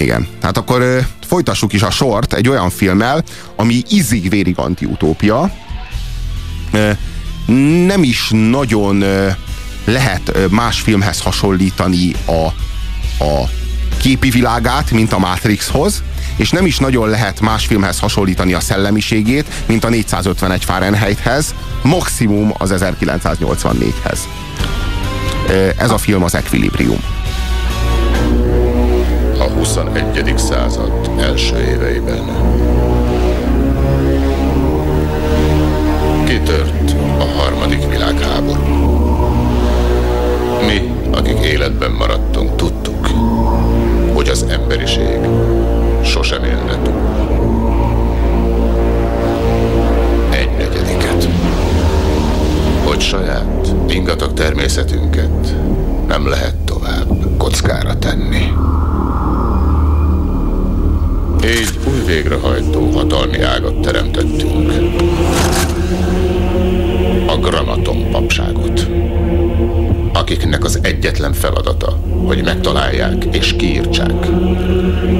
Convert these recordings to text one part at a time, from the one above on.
Igen. Hát akkor ö, folytassuk is a sort egy olyan filmmel, ami ízig-vérig anti-utópia. Ö, nem is nagyon ö, lehet más filmhez hasonlítani a, a képi világát, mint a Matrixhoz, és nem is nagyon lehet más filmhez hasonlítani a szellemiségét, mint a 451 Fahrenheithez, maximum az 1984-hez. Ez a film az Equilibrium. A 21. század első éveiben kitört a harmadik világháború. Mi, akik életben maradtunk, tudtuk, hogy az emberiség sosem élne túl. Egy negyediket. Hogy saját ingatag természetünket nem lehet tovább kockára tenni. Így új végrehajtó hatalmi ágat teremtettünk. A gramaton papságot akiknek az egyetlen feladata, hogy megtalálják és kiírtsák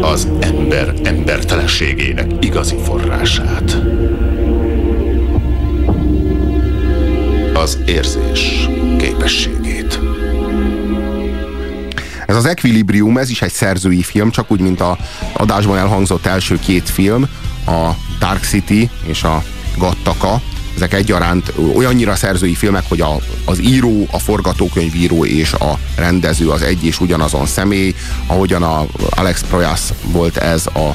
az ember embertelenségének igazi forrását. Az érzés képességét. Az Equilibrium, ez is egy szerzői film, csak úgy, mint a adásban elhangzott első két film, a Dark City és a Gattaka ezek egyaránt olyannyira szerzői filmek, hogy a, az író, a forgatókönyvíró és a rendező az egy és ugyanazon személy, ahogyan a Alex Proyas volt ez a,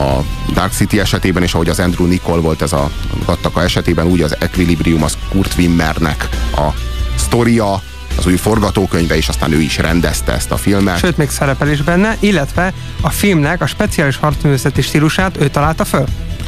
a Dark City esetében, és ahogy az Andrew Nicole volt ez a Gattaka esetében, úgy az Equilibrium az Kurt Wimmernek a sztoria, az új forgatókönyve, és aztán ő is rendezte ezt a filmet. Sőt, még szerepel is benne, illetve a filmnek a speciális harcművészeti stílusát ő találta föl.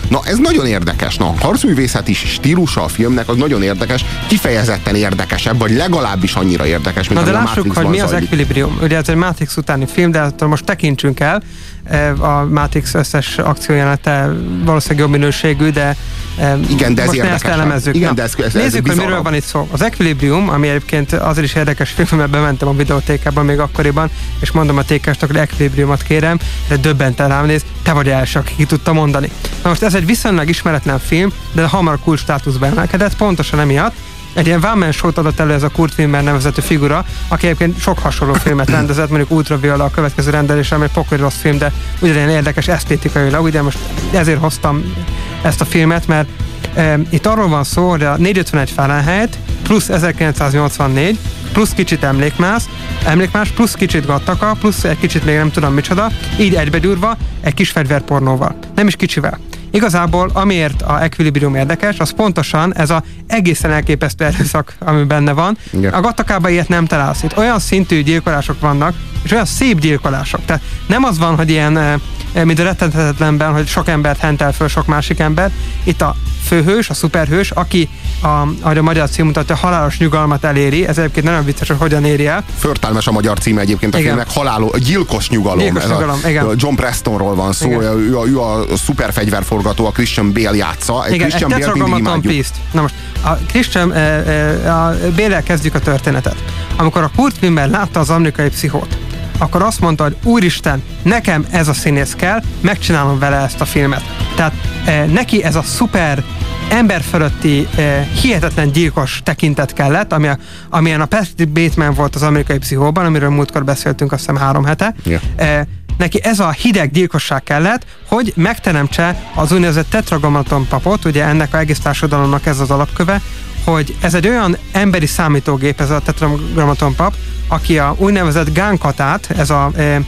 Na, ez nagyon érdekes. Na, a harcművészeti stílusa a filmnek az nagyon érdekes, kifejezetten érdekesebb, vagy legalábbis annyira érdekes, mint Na, de a lássuk, hogy mi zajlik. az Equilibrium. Ugye ez egy Matrix utáni film, de attól most tekintsünk el. E, a Matrix összes akciójelete valószínűleg jobb minőségű, de e, igen, de ez most ezt elemezzük. Igen, de ez, ez, nézzük, ez hogy miről van itt szó. Az Equilibrium, ami egyébként azért is érdekes film, mert bementem a videótékában még akkoriban, és mondom a tékesnek, hogy Equilibriumot kérem, de döbbenten rám néz, te vagy első, aki ki tudta mondani. Na most ez egy viszonylag ismeretlen film, de hamar kult státuszba emelkedett, pontosan emiatt, egy ilyen One show adott elő ez a Kurt Wimmer nevezetű figura, aki egyébként sok hasonló filmet rendezett, mondjuk Ultraviola a következő rendelés, ami pokoli rossz film, de ugyanilyen érdekes esztétikailag, ugye most ezért hoztam ezt a filmet, mert e, itt arról van szó, hogy a 451 Fahrenheit plusz 1984 plusz kicsit emlékmász, emlékmás, plusz kicsit gattaka, plusz egy kicsit még nem tudom micsoda, így egybegyúrva egy kis fegyverpornóval. Nem is kicsivel. Igazából amiért a Equilibrium érdekes, az pontosan ez a egészen elképesztő erőszak, ami benne van. Igen. A Gattakában ilyet nem találsz. Itt olyan szintű gyilkolások vannak, és olyan szép gyilkolások. Tehát nem az van, hogy ilyen, mint a rettenthetetlenben, hogy sok embert hentel föl sok másik ember. Itt a főhős, a szuperhős, aki, a, ahogy a magyar cím mutatja, halálos nyugalmat eléri. Ez egyébként nagyon vicces, hogy hogyan éri el. Förtelmes a magyar címe egyébként a igen. filmnek, haláló, gyilkos nyugalom. Gyilkos Ez nyugalom, a, igen. John Prestonról van szó, igen. ő a, ő a szuperfegyverforgató, a Christian Bale játsza. Egy igen, Christian egy tetragrammaton piszt. Na most, a Christian e, e, a Bale-el kezdjük a történetet. Amikor a Kurt Wimmer látta az amerikai pszichót, akkor azt mondta, hogy úristen, nekem ez a színész kell, megcsinálom vele ezt a filmet. Tehát e, neki ez a szuper ember fölötti e, hihetetlen gyilkos tekintet kellett, ami a, amilyen a Patrick Bateman volt az amerikai pszichóban, amiről múltkor beszéltünk azt hiszem három hete. Yeah. E, neki ez a hideg gyilkosság kellett, hogy megteremtse az úgynevezett tetragrammaton papot, ugye ennek a egész társadalomnak ez az alapköve, hogy ez egy olyan emberi számítógép, ez a tetragrammaton pap, aki a úgynevezett gánkatát, ez a e,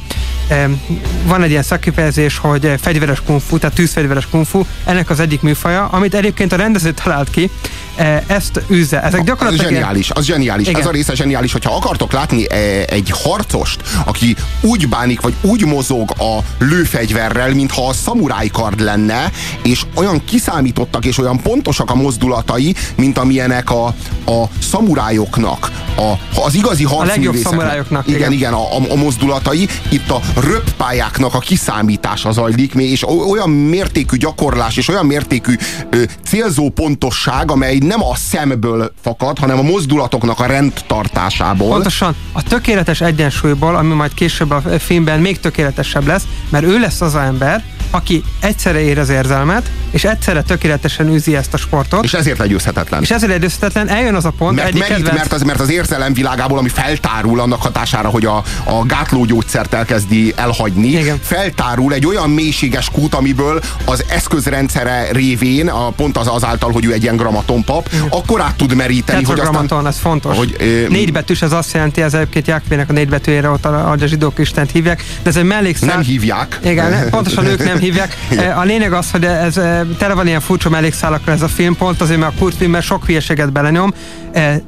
van egy ilyen szakkifejezés, hogy fegyveres kungfu, tehát tűzfegyveres kungfu, ennek az egyik műfaja, amit egyébként a rendező talált ki, e, ezt űzze. Ezek gyakorlatilag... Az zseniális, az zseniális. Igen. Ez a része zseniális, hogyha akartok látni egy harcost, aki úgy bánik, vagy úgy mozog a lőfegyverrel, mintha a szamurájkard lenne, és olyan kiszámítottak, és olyan pontosak a mozdulatai, mint amilyenek a, a szamurájoknak, a, az igazi harcművészeknek. A legjobb szamurájoknak. Igen, igen, igen a, a, a mozdulatai. Itt a röppályáknak a kiszámítása zajlik, és olyan mértékű gyakorlás, és olyan mértékű ö, célzó pontosság, amely nem a szemből fakad, hanem a mozdulatoknak a rendtartásából. Pontosan a tökéletes egyensúlyból, ami majd később a filmben még tökéletesebb lesz, mert ő lesz az a ember, aki egyszerre érez érzelmet, és egyszerre tökéletesen űzi ezt a sportot. És ezért legyőzhetetlen. És ezért legyőzhetetlen, eljön az a pont, mert, merít, kedvenc... mert, az, mert az érzelem világából, ami feltárul annak hatására, hogy a, a gátlógyógyszert elkezdi elhagyni, Igen. feltárul egy olyan mélységes kút, amiből az eszközrendszere révén, a, pont az azáltal, hogy ő egy ilyen gramatonpap, Igen. akkor át tud meríteni, hogy aztán... ez fontos. Hogy, ö, négy betűs, ez azt jelenti, ez egyébként Jákvének a négy betűjére, ott a, a zsidók Istent hívják, de ez egy mellékszám. Nem hívják. Igen, pontosan ők nem hívják. A lényeg az, hogy ez tele van ilyen furcsa mellékszálakra ez a film, pont azért, mert a Kurt mert sok hülyeséget belenyom,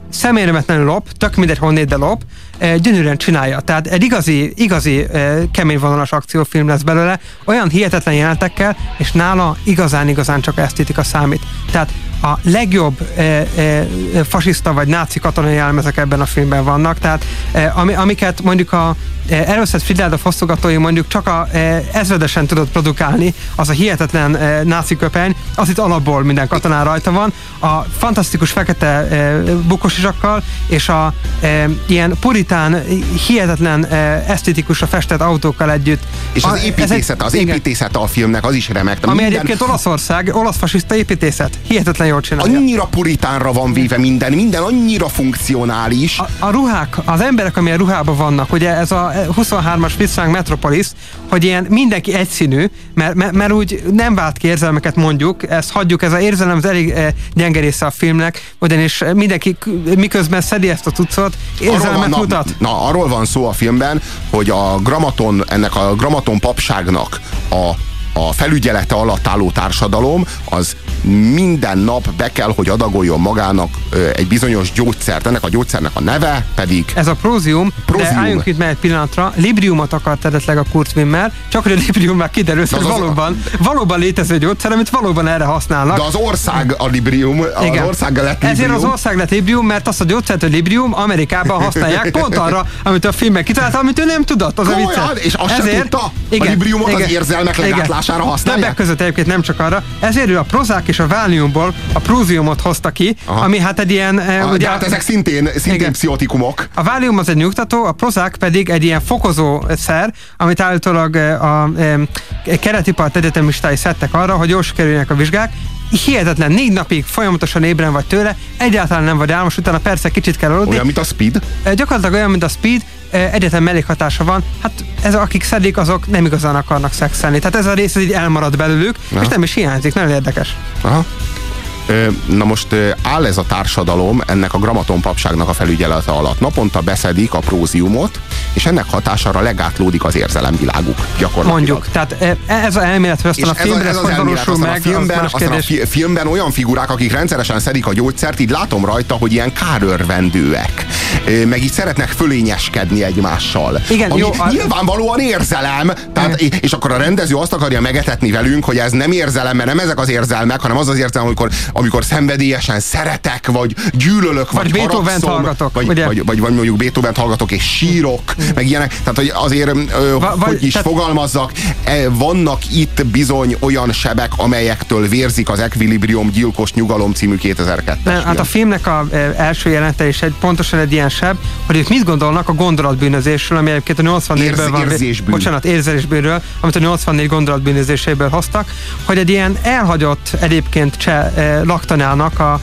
szemérmetlenül lop, tök mindegy honnét, de lop, gyönyörűen csinálja. Tehát egy igazi, igazi kemény vonalas akciófilm lesz belőle, olyan hihetetlen jelenetekkel, és nála igazán-igazán csak esztétika számít. Tehát a legjobb e, e, fasiszta vagy náci katonai jelmezek ebben a filmben vannak, tehát e, ami, amiket mondjuk a e, erőszett Fidel fosztogatói mondjuk csak a e, ezredesen tudott produkálni, az a hihetetlen e, náci köpeny, az itt alapból minden katonán rajta van, a fantasztikus fekete e, bukosisakkal és a e, ilyen puritán, hihetetlen e, esztétikusra festett autókkal együtt. És az a, építészet, az építészet a filmnek az is remek. Ami minden... egyébként Olaszország, olasz fasiszta építészet. Hihetetlen jól csinálja. Annyira puritánra van véve minden, minden annyira funkcionális. A, a ruhák, az emberek, amilyen ruhában vannak, ugye ez a 23-as Fitzang Metropolis, hogy ilyen mindenki egyszínű, mert, mert, mert úgy nem vált ki érzelmeket mondjuk, ezt hagyjuk, ez a érzelem az elég e, gyenge része a filmnek, ugyanis mindenki miközben szedi ezt a tucot, érzelmet van, mutat. Na, na, arról van szó a filmben, hogy a gramaton, ennek a gramaton papságnak a a felügyelete alatt álló társadalom az minden nap be kell, hogy adagoljon magának egy bizonyos gyógyszert. Ennek a gyógyszernek a neve pedig... Ez a prózium, prózium. de álljunk itt meg egy pillanatra. Libriumot akart eredetleg a Kurt Wimmer, csak hogy a Librium már kiderült, hogy valóban, a... valóban létező gyógyszer, amit valóban erre használnak. De az ország a Librium, az Igen. ország lett Librium. Ezért az ország lett Librium, mert azt a gyógyszert, hogy Librium Amerikában használják pont arra, amit a filmben kitalálta, amit ő nem tudott. Az Komolyan? a És azt Ezért, tudta? Igen, a Libriumot igen, az érzelmek legátlására használják? Többek között egyébként nem csak arra. Ezért ő a prozák és a váliumból a próziumot hozta ki, Aha. ami hát egy ilyen... A, ugye, hát ezek szintén, szintén igen. pszichotikumok. A válium az egy nyugtató, a prozák pedig egy ilyen fokozó szer, amit állítólag eh, a, a, eh, a keretipart egyetemistái szedtek arra, hogy jól sikerüljenek a vizsgák, hihetetlen, négy napig folyamatosan ébren vagy tőle, egyáltalán nem vagy álmos, utána persze kicsit kell aludni. Olyan, mint a speed? Gyakorlatilag olyan, mint a speed, egyetlen mellékhatása van, hát ez, akik szedik, azok nem igazán akarnak szexelni. Tehát ez a rész ez így elmarad belőlük, Aha. és nem is hiányzik, nagyon érdekes. Aha. Na most áll ez a társadalom ennek a gramaton papságnak a felügyelete alatt. Naponta beszedik a próziumot, és ennek hatására legátlódik az érzelemviláguk gyakorlatilag. Mondjuk, tehát ez az elmélet, aztán a filmben ez, ez, ez valósul meg, a filmben, az aztán a fi, filmben olyan figurák, akik rendszeresen szedik a gyógyszert, így látom rajta, hogy ilyen kárörvendőek. Meg így szeretnek fölényeskedni egymással. Igen, ami jó, nyilvánvalóan érzelem. Tehát, és akkor a rendező azt akarja megetetni velünk, hogy ez nem érzelem, mert nem ezek az érzelmek, hanem az az érzelem, amikor amikor szenvedélyesen szeretek, vagy gyűlölök, vagy, vagy Beethoven hallgatok, vagy, vagy, vagy, vagy, vagy mondjuk Beethoven hallgatok, és sírok. Meg ilyenek. Tehát, hogy azért, ö, Va, vagy, hogy is tehát... fogalmazzak, e, vannak itt bizony olyan sebek, amelyektől vérzik az Equilibrium gyilkos nyugalom című 2002 Nem, Hát a filmnek a e, első jelente is egy, pontosan egy ilyen seb, hogy ők mit gondolnak a gondolatbűnözésről, ami egyébként a 84-ből van. Érzésbűn. Bocsánat, érzésbűnről, amit a 84 gondolatbűnözéséből hoztak, hogy egy ilyen elhagyott egyébként cseh e, laktanának a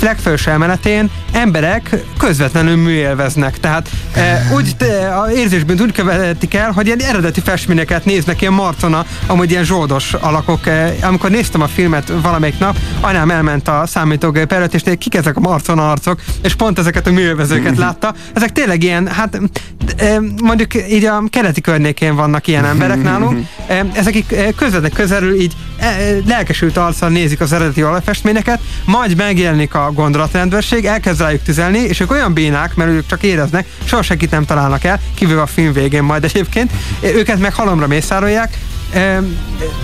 legfelső emeletén emberek közvetlenül műélveznek. Tehát e, úgy te, a érzésben úgy követik el, hogy ilyen eredeti festményeket néznek, ilyen marcona, amúgy ilyen zsoldos alakok. E, amikor néztem a filmet valamelyik nap, anyám elment a számítógép előtt, és kik ezek a marcona arcok, és pont ezeket a műélvezőket látta. Ezek tényleg ilyen, hát e, mondjuk így a keleti környékén vannak ilyen emberek nálunk. E, ezek közvetlenül közelül így e, lelkesült arccal nézik az eredeti alapfestményeket, majd megjelenik a gondolatrendőrség, elkezd rájuk tüzelni, és ők olyan bénák, mert ők csak éreznek, soha senkit nem találnak el, kívül a film végén majd egyébként, őket meg halomra mészárolják,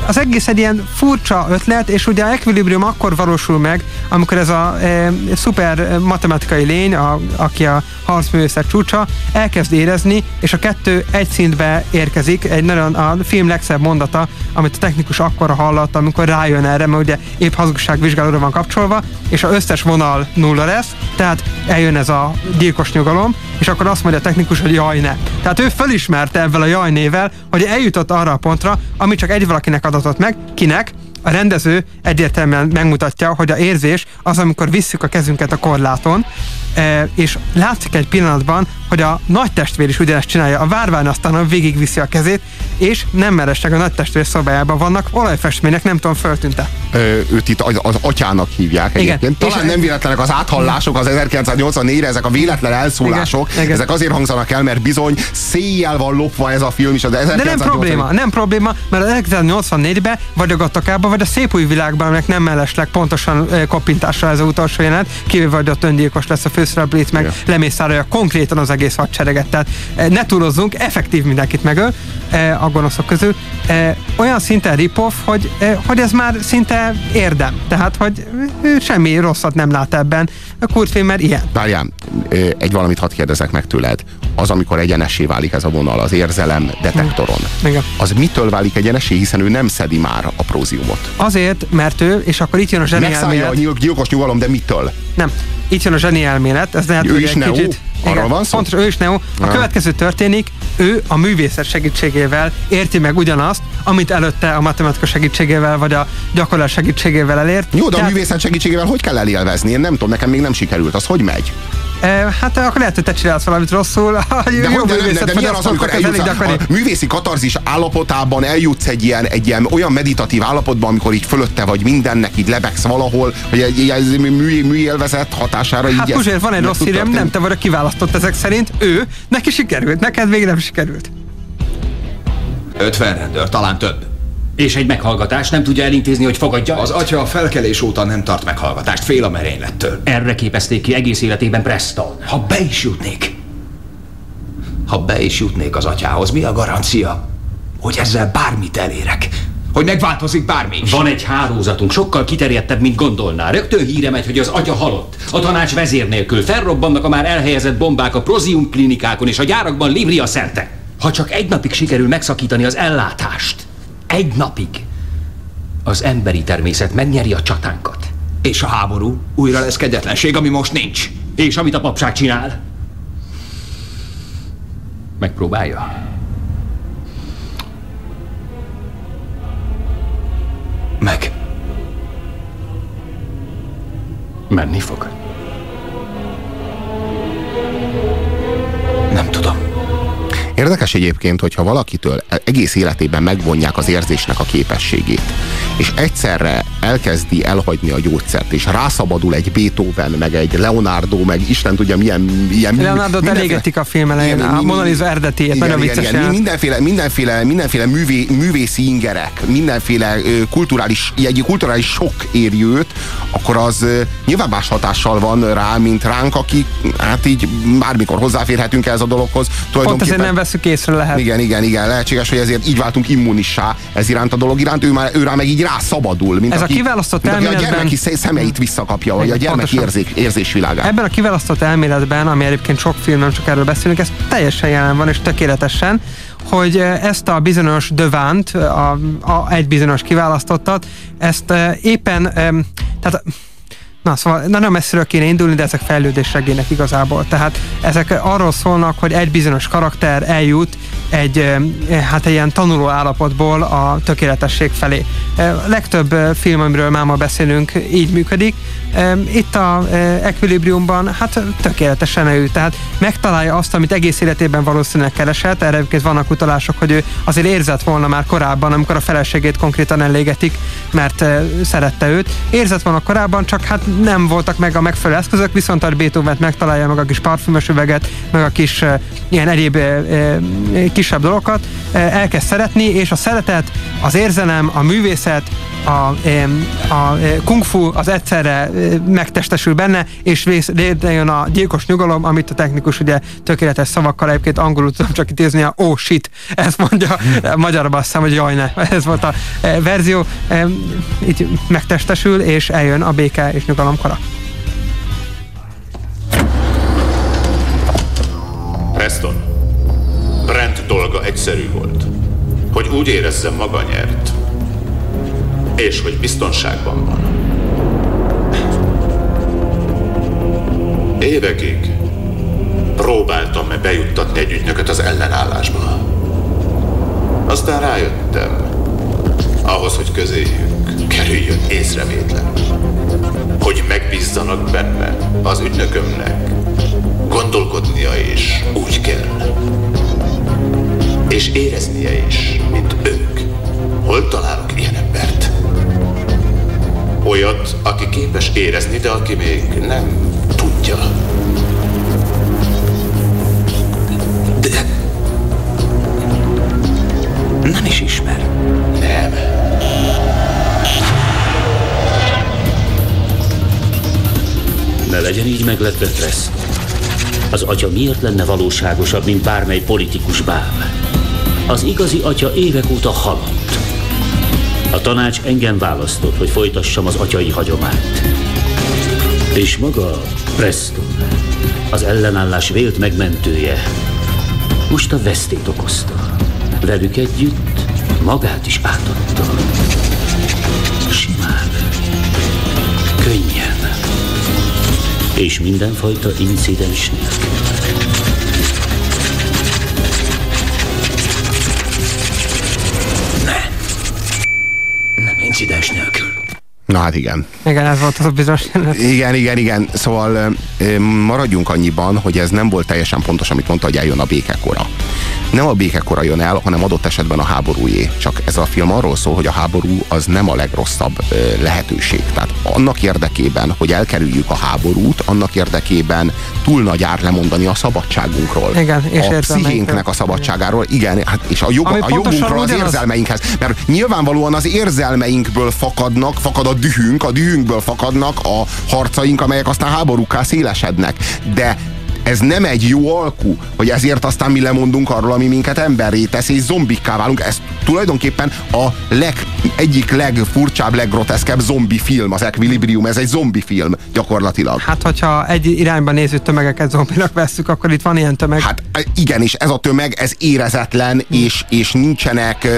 az egész egy ilyen furcsa ötlet, és ugye a Equilibrium akkor valósul meg, amikor ez a e, szuper matematikai lény, a, aki a harcművészet csúcsa, elkezd érezni, és a kettő egy szintbe érkezik. Egy nagyon a film legszebb mondata, amit a technikus akkor hallott, amikor rájön erre, mert ugye épp hazugságvizsgálóra van kapcsolva, és az összes vonal nulla lesz, tehát eljön ez a gyilkos nyugalom, és akkor azt mondja a technikus, hogy jaj ne. Tehát ő felismerte ebben a jaj nével, hogy eljutott arra a pontra, ami csak egy valakinek adatott meg, kinek, a rendező egyértelműen megmutatja, hogy a érzés az, amikor visszük a kezünket a korláton, e, és látszik egy pillanatban, hogy a nagy testvér is ugyanezt csinálja. A várvány aztán végigviszi a kezét, és nem meresek a nagy testvér szobájában vannak olajfestmények, nem tudom, föltűnte. őt itt az, az atyának hívják Igen. egyébként. Talán és nem véletlenek az áthallások az 1984-re, ezek a véletlen elszólások, Igen. ezek azért hangzanak el, mert bizony széjjel van lopva ez a film is. Az 1984... De nem probléma, nem probléma, mert az 1984-ben vagy a Gattakában, vagy a szép új világban, aminek nem mellesleg pontosan kopintásra ez az utolsó jelenet, kivéve vagy ott öngyilkos lesz a főszereplét, meg lemészárolja konkrétan az egész hadsereget. Tehát ne túlozzunk, effektív mindenkit megöl a gonoszok közül. Olyan szinten ripoff, hogy, hogy ez már szinte érdem. Tehát, hogy semmi rosszat nem lát ebben. A kurtfilmer ilyen. Várjál, egy valamit hadd kérdezek meg tőled. Az, amikor egyenessé válik ez a vonal az érzelem detektoron, Igen. az mitől válik egyenessé, hiszen ő nem szedi már a próziumot? Azért, mert ő, és akkor itt jön a zseni elmélet. a gyilkos nyugalom, de mitől? Nem, itt jön a zseni elmélet. Ez lehet, ő is egy kicsit, Arról van szó? Pontos, ő is Neo. A ja. következő történik, ő a művészet segítségével érti meg ugyanazt, amit előtte a matematika segítségével, vagy a gyakorlás segítségével elért. Jó, de Tehát... a művészet segítségével hogy kell elélvezni? Én nem tudom, nekem még nem sikerült. Az hogy megy? E, hát akkor lehet, hogy te csinálsz valamit rosszul. de, jó hogy, de, de, de milyen az, amikor eljutsz a, művészi katarzis állapotában eljutsz egy ilyen, egy ilyen olyan meditatív állapotban, amikor így fölötte vagy mindennek, így lebegsz valahol, hogy egy, egy mű, műélvezet hatására így... Hát Puzsér, van egy rossz hírem, nem te vagy a kiválasztott ezek szerint, ő, neki sikerült, neked még nem sikerült. 50 rendőr, talán több. És egy meghallgatás nem tudja elintézni, hogy fogadja Az atya a felkelés óta nem tart meghallgatást, fél a merénylettől. Erre képezték ki egész életében Preston. Ha be is jutnék, ha be is jutnék az atyához, mi a garancia, hogy ezzel bármit elérek? Hogy megváltozik bármi is? Van egy hálózatunk, sokkal kiterjedtebb, mint gondolná. Rögtön híre megy, hogy az atya halott. A tanács vezér nélkül felrobbannak a már elhelyezett bombák a prozium klinikákon és a gyárakban Livria szerte. Ha csak egy napig sikerül megszakítani az ellátást, egy napig az emberi természet megnyeri a csatánkat. És a háború újra lesz kegyetlenség, ami most nincs. És amit a papság csinál? Megpróbálja. Meg. Menni fog. Érdekes egyébként, hogyha valakitől egész életében megvonják az érzésnek a képességét, és egyszerre elkezdi elhagyni a gyógyszert, és rászabadul egy Beethoven, meg egy Leonardo, meg Isten tudja milyen... ilyen Leonardo elégetik a film elején, a Mona Lisa eredetiét, nagyon vicces. Igen, mindenféle, mindenféle, mindenféle művé, művészi ingerek, mindenféle kulturális, egy kulturális sok éri őt, akkor az nyilván más hatással van rá, mint ránk, akik hát így bármikor hozzáférhetünk ez a dologhoz. Pont ezért nem veszük észre lehet. Igen, igen, igen, lehetséges, hogy ezért így váltunk immunissá ez iránt a dolog iránt, ő, már, ő rá meg így rászabadul, mint ez aki, a kiválasztott elméletben... a gyermeki szemeit visszakapja, vagy a gyermeki érzés, érzésvilágát. Ebben a kiválasztott elméletben, ami egyébként sok film, nem csak erről beszélünk, ez teljesen jelen van, és tökéletesen, hogy ezt a bizonyos dövánt, a, a, egy bizonyos kiválasztottat, ezt éppen, tehát Na, szóval nagyon messziről kéne indulni, de ezek fejlődésregének igazából. Tehát ezek arról szólnak, hogy egy bizonyos karakter eljut egy, hát egy ilyen tanuló állapotból a tökéletesség felé. Legtöbb film, amiről már ma beszélünk, így működik. Itt a Equilibriumban hát tökéletesen eljut, tehát megtalálja azt, amit egész életében valószínűleg keresett. Erre egyébként vannak utalások, hogy ő azért érzett volna már korábban, amikor a feleségét konkrétan elégetik, mert szerette őt. Érzett volna korábban, csak hát nem voltak meg a megfelelő eszközök, viszont a beethoven megtalálja meg a kis parfümös üveget, meg a kis ilyen egyéb kisebb dolgokat, elkezd szeretni, és a szeretet, az érzelem, a művészet a, a kung fu az egyszerre megtestesül benne, és létrejön a gyilkos nyugalom, amit a technikus ugye tökéletes szavakkal egyébként angolul tudom csak idézni, a oh shit, ezt mondja, magyarban azt hiszem, hogy jaj ne, ez volt a verzió, itt megtestesül, és eljön a béke és nyugalom kora. Preston, Brent dolga egyszerű volt. Hogy úgy érezze maga nyert. És hogy biztonságban van. Évekig próbáltam -e bejuttatni egy ügynököt az ellenállásba. Aztán rájöttem, ahhoz, hogy közéjük kerüljön észrevétlen, hogy megbízzanak benne az ügynökömnek, Gondolkodnia is úgy kell. És éreznie is, mint ők. Hol találok ilyen embert? Olyat, aki képes érezni, de aki még nem tudja. De... Nem is ismer. Nem. Ne legyen így meglepve, Preston. Az atya miért lenne valóságosabb, mint bármely politikus báb? Az igazi atya évek óta halott. A tanács engem választott, hogy folytassam az atyai hagyományt. És maga Preston, az ellenállás vélt megmentője, most a vesztét okozta. Velük együtt magát is átadta. Simán, könnyen és mindenfajta incidens nélkül. Na hát igen. Igen, ez volt az a bizonyos Igen, igen, igen. Szóval maradjunk annyiban, hogy ez nem volt teljesen pontos, amit mondta, hogy eljön a békekora nem a békekora jön el, hanem adott esetben a háborújé. Csak ez a film arról szól, hogy a háború az nem a legrosszabb lehetőség. Tehát annak érdekében, hogy elkerüljük a háborút, annak érdekében túl nagy ár lemondani a szabadságunkról. Igen, és a pszichénknek a szabadságáról, igen, hát, és a, jog, a jogunkról, az érzelmeinkhez. Mert nyilvánvalóan az érzelmeinkből fakadnak, fakad a dühünk, a dühünkből fakadnak a harcaink, amelyek aztán háborúká szélesednek. De ez nem egy jó alkú, hogy ezért aztán mi lemondunk arról, ami minket emberré tesz, és zombikká válunk. Ez tulajdonképpen a leg, egyik legfurcsább, leggroteszkebb zombi film, az Equilibrium, ez egy zombi film gyakorlatilag. Hát, hogyha egy irányba néző tömegeket zombinak veszük, akkor itt van ilyen tömeg. Hát igen, és ez a tömeg, ez érezetlen, és, és nincsenek,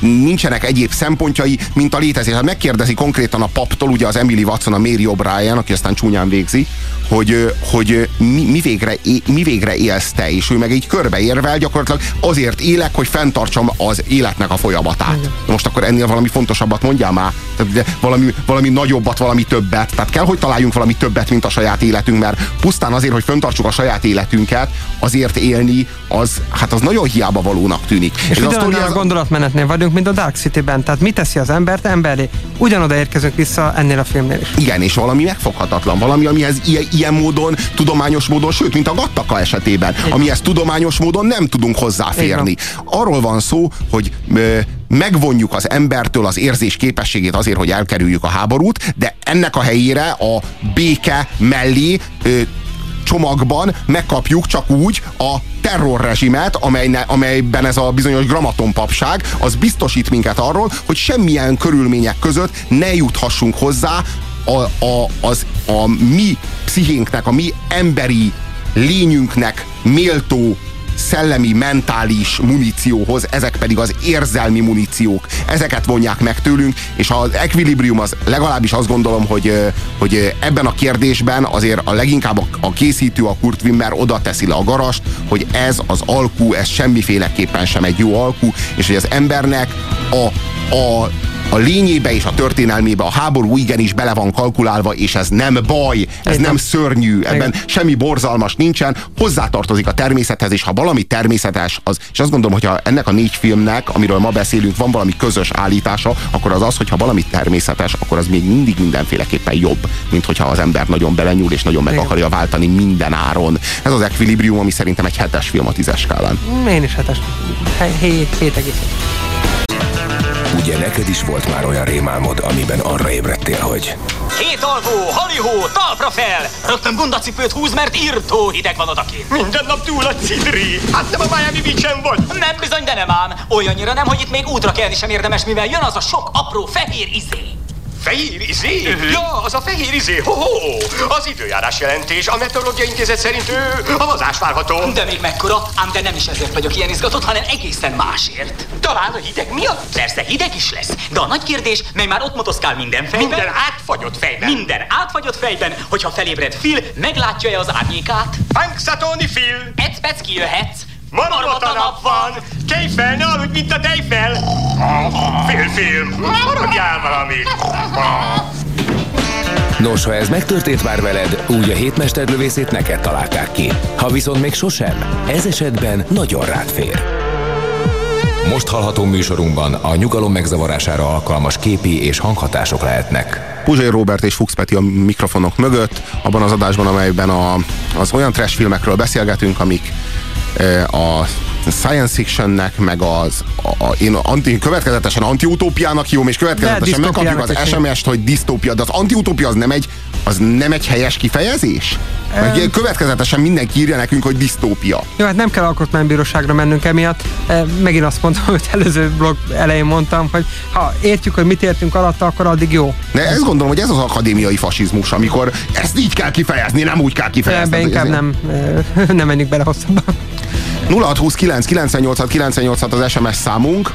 nincsenek egyéb szempontjai, mint a létezés. Hát megkérdezi konkrétan a paptól, ugye az Emily Watson, a Mary O'Brien, aki aztán csúnyán végzi, hogy, hogy mi, mi, végre, mi végre élsz te, és ő meg így körbeérvel gyakorlatilag azért élek, hogy fenntartsam az életnek a folyamatát. Igen. Most akkor ennél valami fontosabbat mondjál már, tehát valami, valami nagyobbat, valami többet. Tehát kell, hogy találjunk valami többet, mint a saját életünk, mert pusztán azért, hogy fenntartsuk a saját életünket, azért élni, az, hát az nagyon hiába valónak tűnik. És, és a, az... a gondolatmenetnél vagyunk, mint a Dark City-ben. Tehát mi teszi az embert emberi? Ugyanoda érkezünk vissza ennél a filmnél is. Igen, és valami megfoghatatlan, valami, amihez ilyen, ilyen módon, tudományos módon, sőt, mint a Gattaka esetében, Igen. amihez tudományos módon nem tudunk hozzáférni. Igen. Arról van szó, hogy ö, megvonjuk az embertől az érzés képességét azért, hogy elkerüljük a háborút, de ennek a helyére a béke mellé ö, csomagban megkapjuk csak úgy a terrorrezsimet, amelyne, amelyben ez a bizonyos gramatonpapság, az biztosít minket arról, hogy semmilyen körülmények között ne juthassunk hozzá a, a, az, a mi pszichénknek, a mi emberi lényünknek méltó szellemi, mentális munícióhoz, ezek pedig az érzelmi muníciók. Ezeket vonják meg tőlünk, és az equilibrium az legalábbis azt gondolom, hogy, hogy ebben a kérdésben azért a leginkább a készítő, a Kurt Wimmer oda teszi le a garast, hogy ez az alkú, ez semmiféleképpen sem egy jó alkú, és hogy az embernek a, a a lényébe és a történelmébe a háború igenis bele van kalkulálva, és ez nem baj, ez nem szörnyű, ebben semmi borzalmas nincsen, hozzátartozik a természethez, és ha valami természetes, az, és azt gondolom, hogyha ennek a négy filmnek, amiről ma beszélünk, van valami közös állítása, akkor az az, hogyha valami természetes, akkor az még mindig mindenféleképpen jobb, mint hogyha az ember nagyon belenyúl, és nagyon meg akarja váltani minden áron. Ez az Equilibrium, ami szerintem egy hetes film a tízes skálán. Én is hetes. Hét, hét egész. Ugye neked is volt már olyan rémálmod, amiben arra ébredtél, hogy Két alvó, halihó, talpra fel! Rögtön gundacipőt húz, mert írtó hideg van odakint. Minden nap túl a cidri. Hát nem a Miami beach vagy. Nem bizony, de nem ám. Olyannyira nem, hogy itt még útra kelni sem érdemes, mivel jön az a sok apró fehér izé. Fehér izé? Ja, az a fehér izé. Ho-ho! Az időjárás jelentés. A meteorológiai intézet szerint ő havazás várható. De még mekkora, ám de nem is ezért vagyok ilyen izgatott, hanem egészen másért. Talán a hideg miatt? Persze hideg is lesz, de a nagy kérdés, mely már ott motoszkál minden fejben. Minden átfagyott fejben. Minden átfagyott fejben, hogyha felébred Phil, meglátja-e az árnyékát? Punxsutawney Phil. Ecpec kijöhetsz. Marmota nap van. Kelj fel, ne aludj, mint a tejfel. Fél film. Maradjál valamit. Nos, ha ez megtörtént már veled, úgy a hétmesterlövészét neked találták ki. Ha viszont még sosem, ez esetben nagyon rád fér. Most hallható műsorunkban a nyugalom megzavarására alkalmas képi és hanghatások lehetnek. Puzsai Robert és Fuchs Peti a mikrofonok mögött, abban az adásban, amelyben a, az olyan trash filmekről beszélgetünk, amik e, a science fictionnek, meg az a, a, én anti, következetesen antiutópiának hívom, és következetesen megkapjuk az SMS-t, hogy disztópia, de az antiutópia az nem egy, az nem egy helyes kifejezés? Meg következetesen mindenki írja nekünk, hogy disztópia. Jó, hát nem kell alkotmánybíróságra mennünk emiatt. Megint azt mondtam, hogy előző blog elején mondtam, hogy ha értjük, hogy mit értünk alatta, akkor addig jó. De ezt gondolom, hogy ez az akadémiai fasizmus, amikor ezt így kell kifejezni, nem úgy kell kifejezni. Ebbe inkább nem, nem menjünk bele hosszabban. 0629 986 986 az SMS számunk.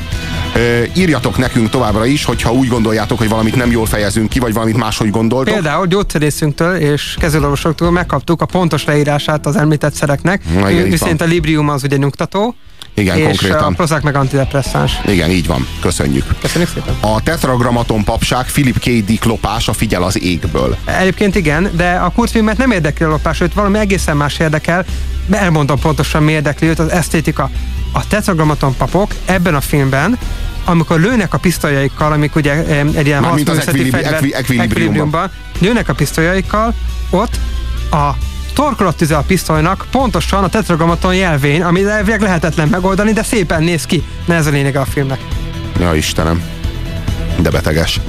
Ö, írjatok nekünk továbbra is, hogyha úgy gondoljátok, hogy valamit nem jól fejezünk ki, vagy valamit máshogy gondoltok. Például gyógyszerészünktől és kezelőorvosoktól megkaptuk a pontos leírását az említett szereknek. Na, igen, Viszont a Librium az ugye nyugtató, Igen, és konkrétan. a Prozac meg antidepresszáns. Igen, így van. Köszönjük. Köszönjük szépen. A tetragramaton papság Philip K. Dick lopása figyel az égből. Egyébként igen, de a kurtfilmet nem érdekli a lopás, őt valami egészen más érdekel. Elmondom pontosan, mi érdekli őt, az esztétika. A tetragramaton papok ebben a filmben amikor lőnek a pisztolyaikkal, amik ugye egy ilyen harcművészeti fegyver- equilibriumban, lőnek a pisztolyaikkal, ott a torkolattüze a pisztolynak pontosan a tetragramaton jelvén, ami elvileg lehetetlen megoldani, de szépen néz ki. Na ez a lényege a filmnek. Ja, Istenem. De beteges.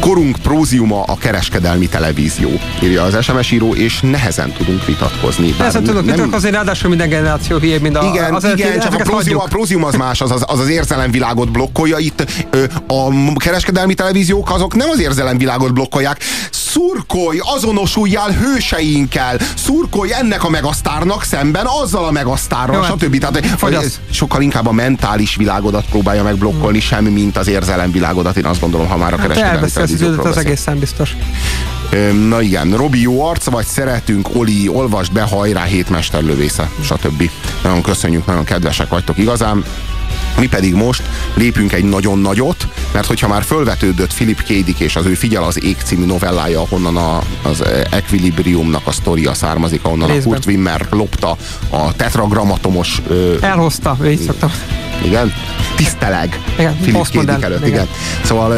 Korunk próziuma a kereskedelmi televízió, írja az SMS író, és nehezen tudunk vitatkozni. Persze tudok, nem... azért ráadásul minden generáció hülyébb, mint a... Igen, az igen, csak a prózium, a prózium az más, az az, az, az érzelemvilágot blokkolja. Itt ö, a kereskedelmi televíziók azok nem az érzelemvilágot blokkolják. Szurkolj, azonosuljál hőseinkkel, szurkolj ennek a megasztárnak szemben azzal a Jó, megasztárral, hát stb. Tehát hogy ez sokkal inkább a mentális világodat próbálja megblokkolni, Hmm. sem mint az érzelemvilágodat. Én azt gondolom, ha már a Te kereskedelmi elbeszélsz időt, az egészen biztos. Na igen, Robi jó arc vagy, szeretünk, Oli, olvasd be, hajrá, hétmesterlövésze, stb. Nagyon köszönjük, nagyon kedvesek vagytok igazán. Mi pedig most lépünk egy nagyon nagyot, mert hogyha már fölvetődött Philip K. Dick és az ő Figyel az ég című novellája, ahonnan a, az Equilibriumnak a sztoria származik, ahonnan Részben. a Kurt Wimmer lopta a tetragramatomos ö, Elhozta, így szoktam. igen, tiszteleg Igen, Philip K. postmodern, Dick előtt, igen. igen. Szóval